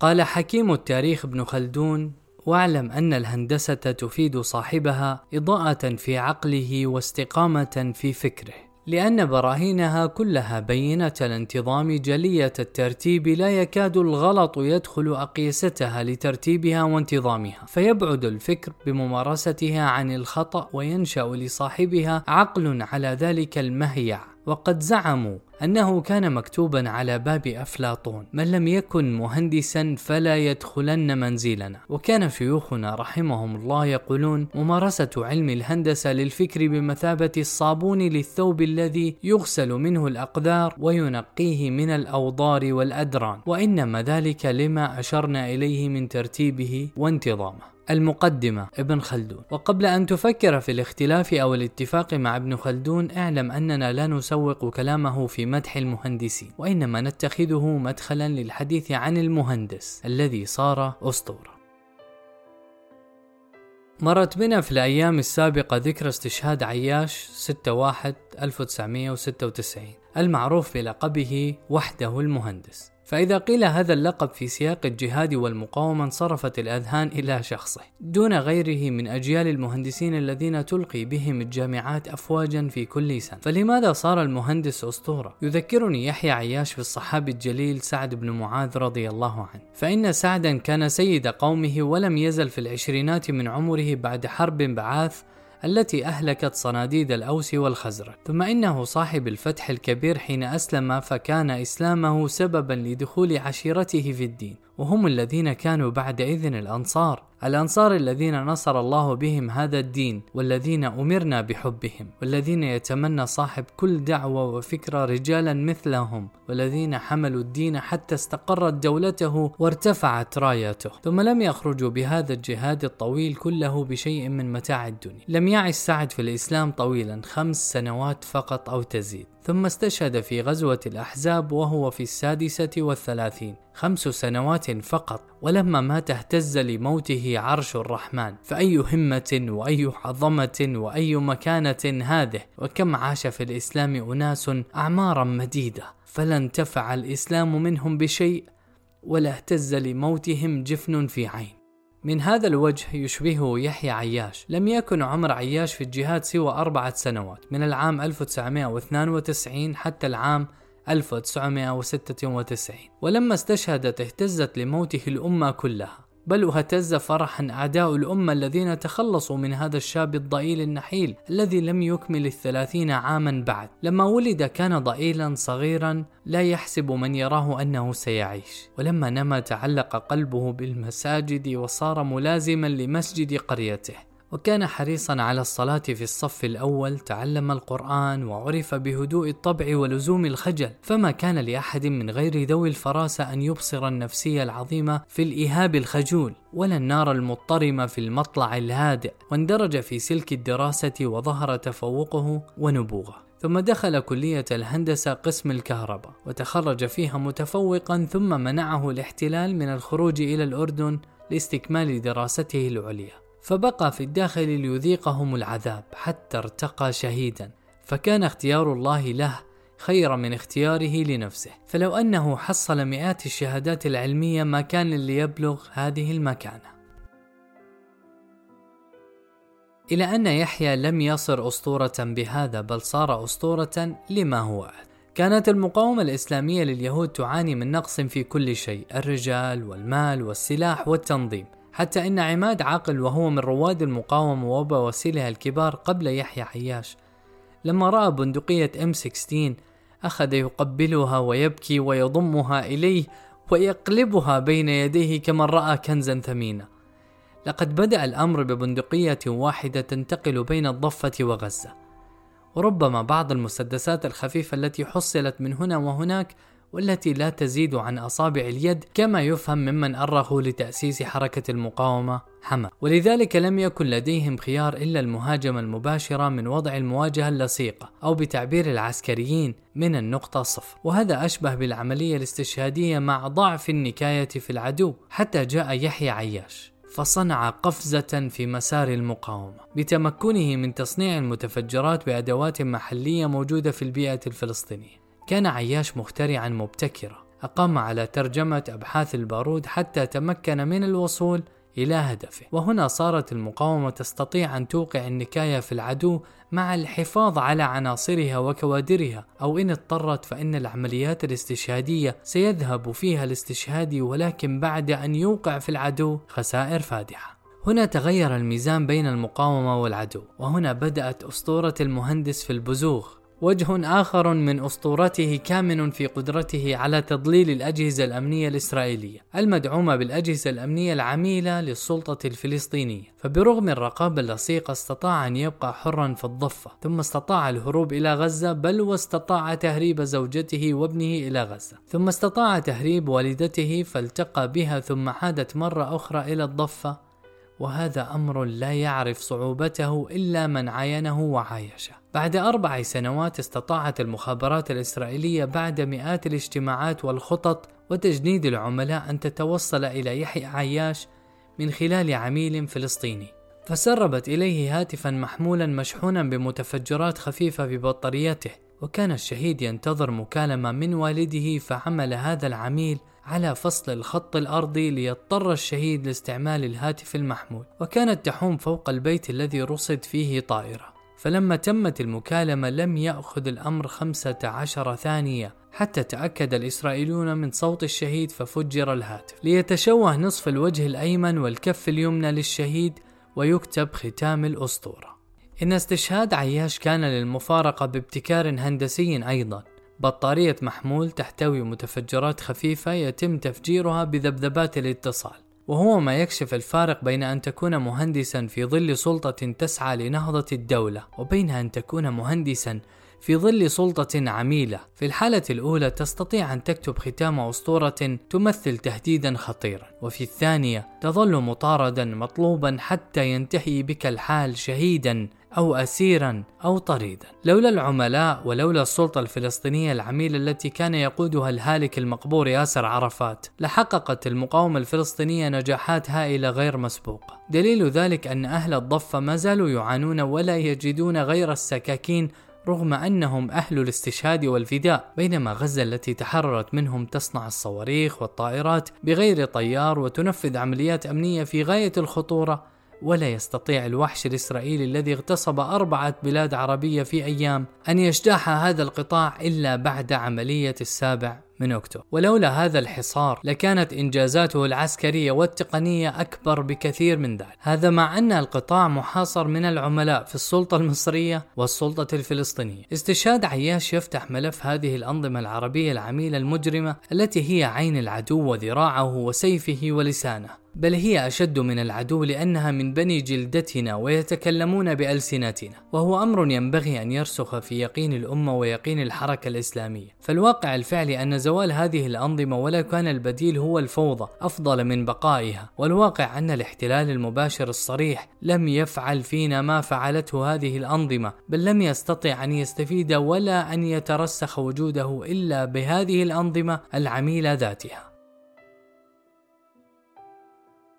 قال حكيم التاريخ ابن خلدون واعلم أن الهندسة تفيد صاحبها إضاءة في عقله واستقامة في فكره لأن براهينها كلها بينة الانتظام جلية الترتيب لا يكاد الغلط يدخل أقيستها لترتيبها وانتظامها فيبعد الفكر بممارستها عن الخطأ وينشأ لصاحبها عقل على ذلك المهيع. وقد زعموا أنه كان مكتوبا على باب أفلاطون. من لم يكن مهندسا فلا يدخلن منزلنا. وكان شيوخنا رحمهم الله يقولون ممارسة علم الهندسة للفكر بمثابة الصابون للثوب الذي يغسل منه الأقدار وينقيه من الأوضار والأدران. وإنما ذلك لما أشرنا إليه من ترتيبه وانتظامه. المقدمة ابن خلدون. وقبل أن تفكر في الاختلاف أو الاتفاق مع ابن خلدون اعلم أننا لا نسوق كلامه في مدح المهندسين وإنما نتخذه مدخلا للحديث عن المهندس الذي صار أسطورة. مرت بنا في الأيام السابقة ذكرى استشهاد عياش 6 1 1996 المعروف بلقبه وحده المهندس. فإذا قيل هذا اللقب في سياق الجهاد والمقاومة انصرفت الأذهان إلى شخصه دون غيره من أجيال المهندسين الذين تلقي بهم الجامعات أفواجا في كل سنة فلماذا صار المهندس أسطورة؟ يذكرني يحيى عياش في الصحابي الجليل سعد بن معاذ رضي الله عنه فإن سعدا كان سيد قومه ولم يزل في العشرينات من عمره بعد حرب بعاث التي أهلكت صناديد الأوس والخزرج. ثم إنه صاحب الفتح الكبير حين أسلم فكان إسلامه سببا لدخول عشيرته في الدين. وهم الذين كانوا بعد إذن الأنصار. الأنصار الذين نصر الله بهم هذا الدين والذين أمرنا بحبهم والذين يتمنى صاحب كل دعوة وفكرة رجالا مثلهم والذين حملوا الدين حتى استقرت دولته وارتفعت رايته ثم لم يخرجوا بهذا الجهاد الطويل كله بشيء من متاع الدنيا. لم يعش سعد في الإسلام طويلا خمس سنوات فقط أو تزيد. ثم استشهد في غزوة الأحزاب وهو في السادسة والثلاثين خمس سنوات فقط ولما مات اهتز لموته عرش الرحمن. فأي همة وأي عظمة وأي مكانة هذه؟ وكم عاش في الإسلام أناس أعمارا مديدة؟ فلا انتفع الإسلام منهم بشيء ولا اهتز لموتهم جفن في عين. من هذا الوجه يشبهه يحيى عياش. لم يكن عمر عياش في الجهاد سوى أربعة سنوات من العام 1992 حتى العام 1996 ولما استشهدت اهتزت لموته الأمة كلها. بل واهتز فرحا أعداء الأمة الذين تخلصوا من هذا الشاب الضئيل النحيل الذي لم يكمل الثلاثين عاما بعد. لما ولد كان ضئيلا صغيرا لا يحسب من يراه أنه سيعيش. ولما نما تعلق قلبه بالمساجد وصار ملازما لمسجد قريته. وكان حريصا على الصلاة في الصف الأول تعلم القرآن وعرف بهدوء الطبع ولزوم الخجل. فما كان لأحد من غير ذوي الفراسة أن يبصر النفسية العظيمة في الإيهاب الخجول ولا النار المضطرمة في المطلع الهادئ. واندرج في سلك الدراسة وظهر تفوقه ونبوغه. ثم دخل كلية الهندسة قسم الكهرباء وتخرج فيها متفوقا ثم منعه الاحتلال من الخروج إلى الأردن لاستكمال دراسته العليا. فبقى في الداخل ليذيقهم العذاب حتى ارتقى شهيدا فكان اختيار الله له خير من اختياره لنفسه. فلو أنه حصل مئات الشهادات العلمية ما كان ليبلغ هذه المكانة. إلى أن يحيى لم يصر أسطورة بهذا بل صار أسطورة لما هو. كانت المقاومة الإسلامية لليهود تعاني من نقص في كل شيء الرجال والمال والسلاح والتنظيم. حتى إن عماد عاقل وهو من رواد المقاومة وبواسلها الكبار قبل يحيى عياش. لما رأى بندقية M16 أخذ يقبلها ويبكي ويضمها إليه ويقلبها بين يديه كمن رأى كنزا ثمينا لقد بدأ الأمر ببندقية واحدة تنتقل بين الضفة وغزة. وربما بعض المسدسات الخفيفة التي حصلت من هنا وهناك والتي لا تزيد عن أصابع اليد كما يفهم ممن أرخوا لتأسيس حركة المقاومة حما ولذلك لم يكن لديهم خيار إلا المهاجمة المباشرة من وضع المواجهة اللصيقة أو بتعبير العسكريين من النقطة صفر. وهذا أشبه بالعملية الاستشهادية مع ضعف النكاية في العدو حتى جاء يحيى عياش فصنع قفزة في مسار المقاومة. بتمكنه من تصنيع المتفجرات بأدوات محلية موجودة في البيئة الفلسطينية. كان عياش مخترعا مبتكرا أقام على ترجمة أبحاث البارود حتى تمكن من الوصول إلى هدفه. وهنا صارت المقاومة تستطيع أن توقع النكاية في العدو مع الحفاظ على عناصرها وكوادرها أو إن اضطرت فإن العمليات الاستشهادية سيذهب فيها الاستشهادي ولكن بعد أن يوقع في العدو خسائر فادحة. هنا تغير الميزان بين المقاومة والعدو وهنا بدأت أسطورة المهندس في البزوغ. وجه آخر من أسطورته كامن في قدرته على تضليل الأجهزة الأمنية الإسرائيلية المدعومة بالأجهزة الأمنية العميلة للسلطة الفلسطينية. فبرغم الرقابة اللصيقة استطاع أن يبقى حرا في الضفة ثم استطاع الهروب إلى غزة بل واستطاع تهريب زوجته وابنه إلى غزة. ثم استطاع تهريب والدته فالتقى بها ثم عادت مرة أخرى إلى الضفة. وهذا أمر لا يعرف صعوبته إلا من عاينه وعايشه. بعد أربع سنوات استطاعت المخابرات الإسرائيلية بعد مئات الاجتماعات والخطط وتجنيد العملاء أن تتوصل إلى يحيى عياش من خلال عميل فلسطيني. فسربت إليه هاتفا محمولا مشحونا بمتفجرات خفيفة ببطاريته وكان الشهيد ينتظر مكالمة من والده فعمل هذا العميل على فصل الخط الأرضي ليضطر الشهيد لاستعمال الهاتف المحمول وكانت تحوم فوق البيت الذي رصد فيه طائرة. فلما تمت المكالمة لم يأخذ الأمر خمسة عشر ثانية حتى تأكد الإسرائيليون من صوت الشهيد ففجر الهاتف. ليتشوه نصف الوجه الأيمن والكف اليمنى للشهيد ويكتب ختام الأسطورة. إن استشهاد عياش كان للمفارقة بابتكار هندسي أيضا. بطارية محمول تحتوي متفجرات خفيفة يتم تفجيرها بذبذبات الاتصال. وهو ما يكشف الفارق بين أن تكون مهندسا في ظل سلطة تسعى لنهضة الدولة وبين أن تكون مهندسا في ظل سلطة عميلة. في الحالة الأولى تستطيع أن تكتب ختام أسطورة تمثل تهديدا خطيرا. وفي الثانية تظل مطاردا مطلوبا حتى ينتهي بك الحال شهيدا أو أسيرا أو طريدا. لولا العملاء ولولا السلطة الفلسطينية العميلة التي كان يقودها الهالك المقبور ياسر عرفات لحققت المقاومة الفلسطينية نجاحات هائلة غير مسبوقة. دليل ذلك أن أهل الضفة ما زالوا يعانون ولا يجدون غير السكاكين رغم أنهم أهل الاستشهاد والفداء بينما غزة التي تحررت منهم تصنع الصواريخ والطائرات بغير طيار وتنفذ عمليات أمنية في غاية الخطورة. ولا يستطيع الوحش الإسرائيلي الذي اغتصب أربعة بلاد عربية في أيام أن يجتاح هذا القطاع إلا بعد عملية السابع من أكتوبر. ولولا هذا الحصار لكانت إنجازاته العسكرية والتقنية أكبر بكثير من ذلك. هذا مع أن القطاع محاصر من العملاء في السلطة المصرية والسلطة الفلسطينية. استشهاد عياش يفتح ملف هذه الأنظمة العربية العميلة المجرمة التي هي عين العدو وذراعه وسيفه ولسانه. بل هي أشد من العدو لأنها من بني جلدتنا ويتكلمون بألسنتنا وهو أمر ينبغي أن يرسخ في يقين الأمة ويقين الحركة الإسلامية. فالواقع الفعلي أن زوال هذه الأنظمة ولا كان البديل هو الفوضى أفضل من بقائها والواقع أن الاحتلال المباشر الصريح لم يفعل فينا ما فعلته هذه الأنظمة بل لم يستطع أن يستفيد ولا أن يترسخ وجوده إلا بهذه الأنظمة العميلة ذاتها.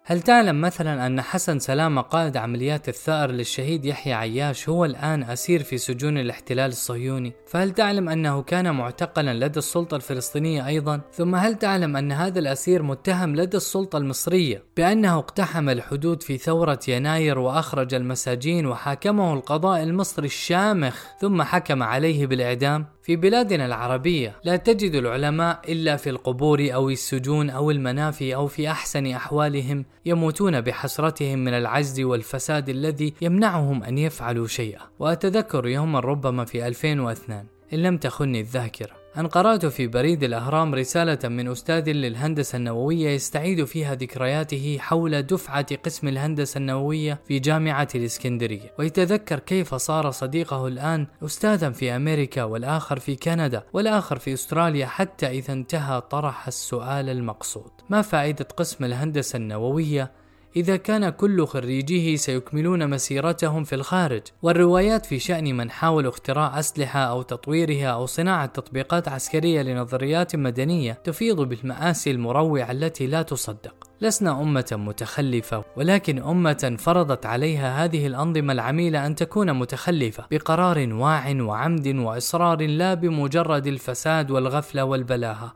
هل تعلم مثلا أن حسن سلامة قائد عمليات الثأر للشهيد يحيى عياش هو الآن أسير في سجون الاحتلال الصهيوني؟ فهل تعلم أنه كان معتقلا لدى السلطة الفلسطينية أيضا؟ ثم هل تعلم أن هذا الأسير متهم لدى السلطة المصرية بأنه اقتحم الحدود في ثورة يناير وأخرج المساجين وحاكمه القضاء المصري الشامخ ثم حكم عليه بالإعدام؟ في بلادنا العربية لا تجد العلماء إلا في القبور أو السجون أو المنافي أو في أحسن أحوالهم يموتون بحسرتهم من العجز والفساد الذي يمنعهم أن يفعلوا شيئا. وأتذكر يوما ربما في 2002 إن لم تخني الذاكرة. أن قرأت في بريد الأهرام رسالة من أستاذ للهندسة النووية يستعيد فيها ذكرياته حول دفعة قسم الهندسة النووية في جامعة الإسكندرية. ويتذكر كيف صار صديقه الآن أستاذا في أمريكا والآخر في كندا والآخر في أستراليا حتى إذا انتهى طرح السؤال المقصود. ما فائدة قسم الهندسة النووية إذا كان كل خريجيه سيكملون مسيرتهم في الخارج. والروايات في شأن من حاولوا اختراع أسلحة أو تطويرها أو صناعة تطبيقات عسكرية لنظريات مدنية تفيض بالمآسي المروعة التي لا تصدق. لسنا أمة متخلفة ولكن أمة فرضت عليها هذه الأنظمة العميلة أن تكون متخلفة بقرار واع وعمد وإصرار لا بمجرد الفساد والغفلة والبلاهة.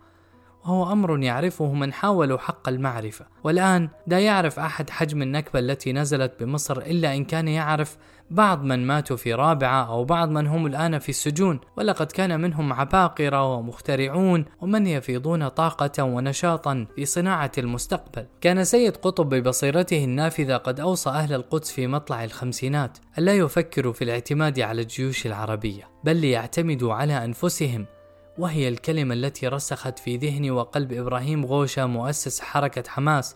وهو أمر يعرفه من حاولوا حق المعرفة. والآن لا يعرف أحد حجم النكبة التي نزلت بمصر إلا إن كان يعرف بعض من ماتوا في رابعة أو بعض من هم الآن في السجون. ولقد كان منهم عباقرة ومخترعون ومن يفيضون طاقة ونشاطا في صناعة المستقبل. كان سيد قطب ببصيرته النافذة قد أوصى أهل القدس في مطلع الخمسينات. ألا يفكروا في الاعتماد على الجيوش العربية بل ليعتمدوا على أنفسهم وهي الكلمة التي رسخت في ذهن وقلب إبراهيم غوشة مؤسس حركة حماس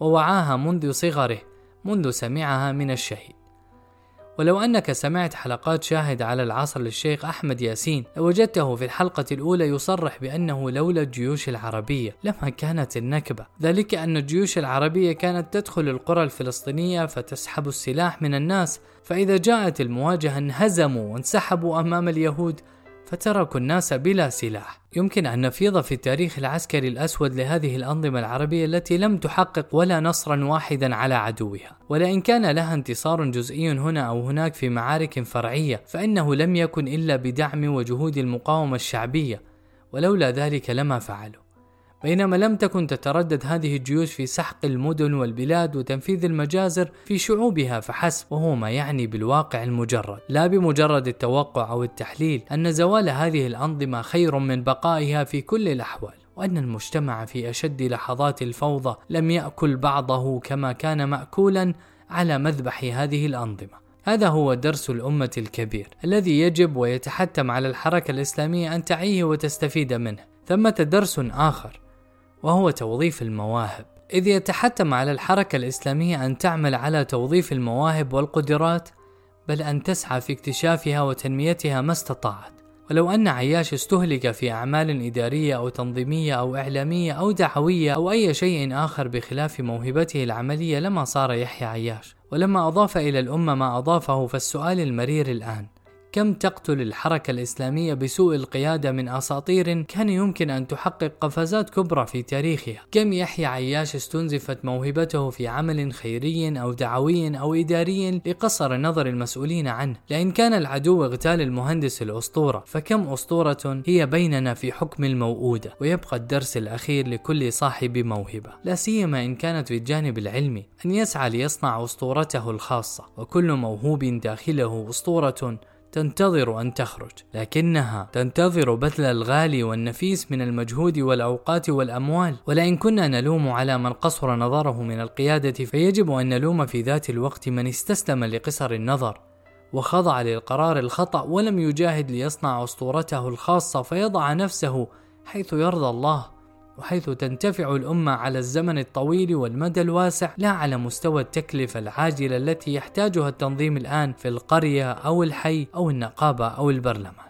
ووعاها منذ صغره منذ سمعها من الشهيد. ولو أنك سمعت حلقات شاهد على العصر للشيخ أحمد ياسين لوجدته في الحلقة الأولى يصرح بأنه لولا الجيوش العربية لما كانت النكبة. ذلك أن الجيوش العربية كانت تدخل القرى الفلسطينية فتسحب السلاح من الناس فإذا جاءت المواجهة انهزموا وانسحبوا أمام اليهود فتركوا الناس بلا سلاح. يمكن أن نفيض في التاريخ العسكري الأسود لهذه الأنظمة العربية التي لم تحقق ولا نصرا واحدا على عدوها، ولئن كان لها انتصار جزئي هنا أو هناك في معارك فرعية، فإنه لم يكن إلا بدعم وجهود المقاومة الشعبية، ولولا ذلك لما فعلوا. بينما لم تكن تتردد هذه الجيوش في سحق المدن والبلاد وتنفيذ المجازر في شعوبها فحسب وهو ما يعني بالواقع المجرد لا بمجرد التوقع أو التحليل أن زوال هذه الأنظمة خير من بقائها في كل الأحوال وأن المجتمع في أشد لحظات الفوضى لم يأكل بعضه كما كان ماكولا على مذبح هذه الأنظمة هذا هو درس الأمة الكبير الذي يجب ويتحتم على الحركة الإسلامية أن تعيه وتستفيد منه. ثمة درس آخر وهو توظيف المواهب. إذ يتحتم على الحركة الإسلامية أن تعمل على توظيف المواهب والقدرات بل أن تسعى في اكتشافها وتنميتها ما استطاعت. ولو أن عياش استهلك في أعمال إدارية أو تنظيمية أو إعلامية أو دعوية أو أي شيء آخر بخلاف موهبته العملية لما صار يحيى عياش. ولما أضاف إلى الأمة ما أضافه فالسؤال المرير الآن كم تقتل الحركة الإسلامية بسوء القيادة من أساطير كان يمكن أن تحقق قفزات كبرى في تاريخها؟ كم يحيى عياش استنزفت موهبته في عمل خيري أو دعوي أو إداري لقصر نظر المسؤولين عنه؟ لأن كان العدو اغتال المهندس الأسطورة فكم أسطورة هي بيننا في حكم الموؤودة؟ ويبقى الدرس الأخير لكل صاحب موهبة. لا سيما إن كانت في الجانب العلمي أن يسعى ليصنع أسطورته الخاصة. وكل موهوب داخله أسطورة تنتظر أن تخرج لكنها تنتظر بذل الغالي والنفيس من المجهود والأوقات والأموال. ولئن كنا نلوم على من قصر نظره من القيادة فيجب أن نلوم في ذات الوقت من استسلم لقصر النظر. وخضع للقرار الخطأ ولم يجاهد ليصنع أسطورته الخاصة فيضع نفسه حيث يرضى الله. وحيث تنتفع الأمة على الزمن الطويل والمدى الواسع لا على مستوى التكلفة العاجلة التي يحتاجها التنظيم الآن في القرية أو الحي أو النقابة أو البرلمان.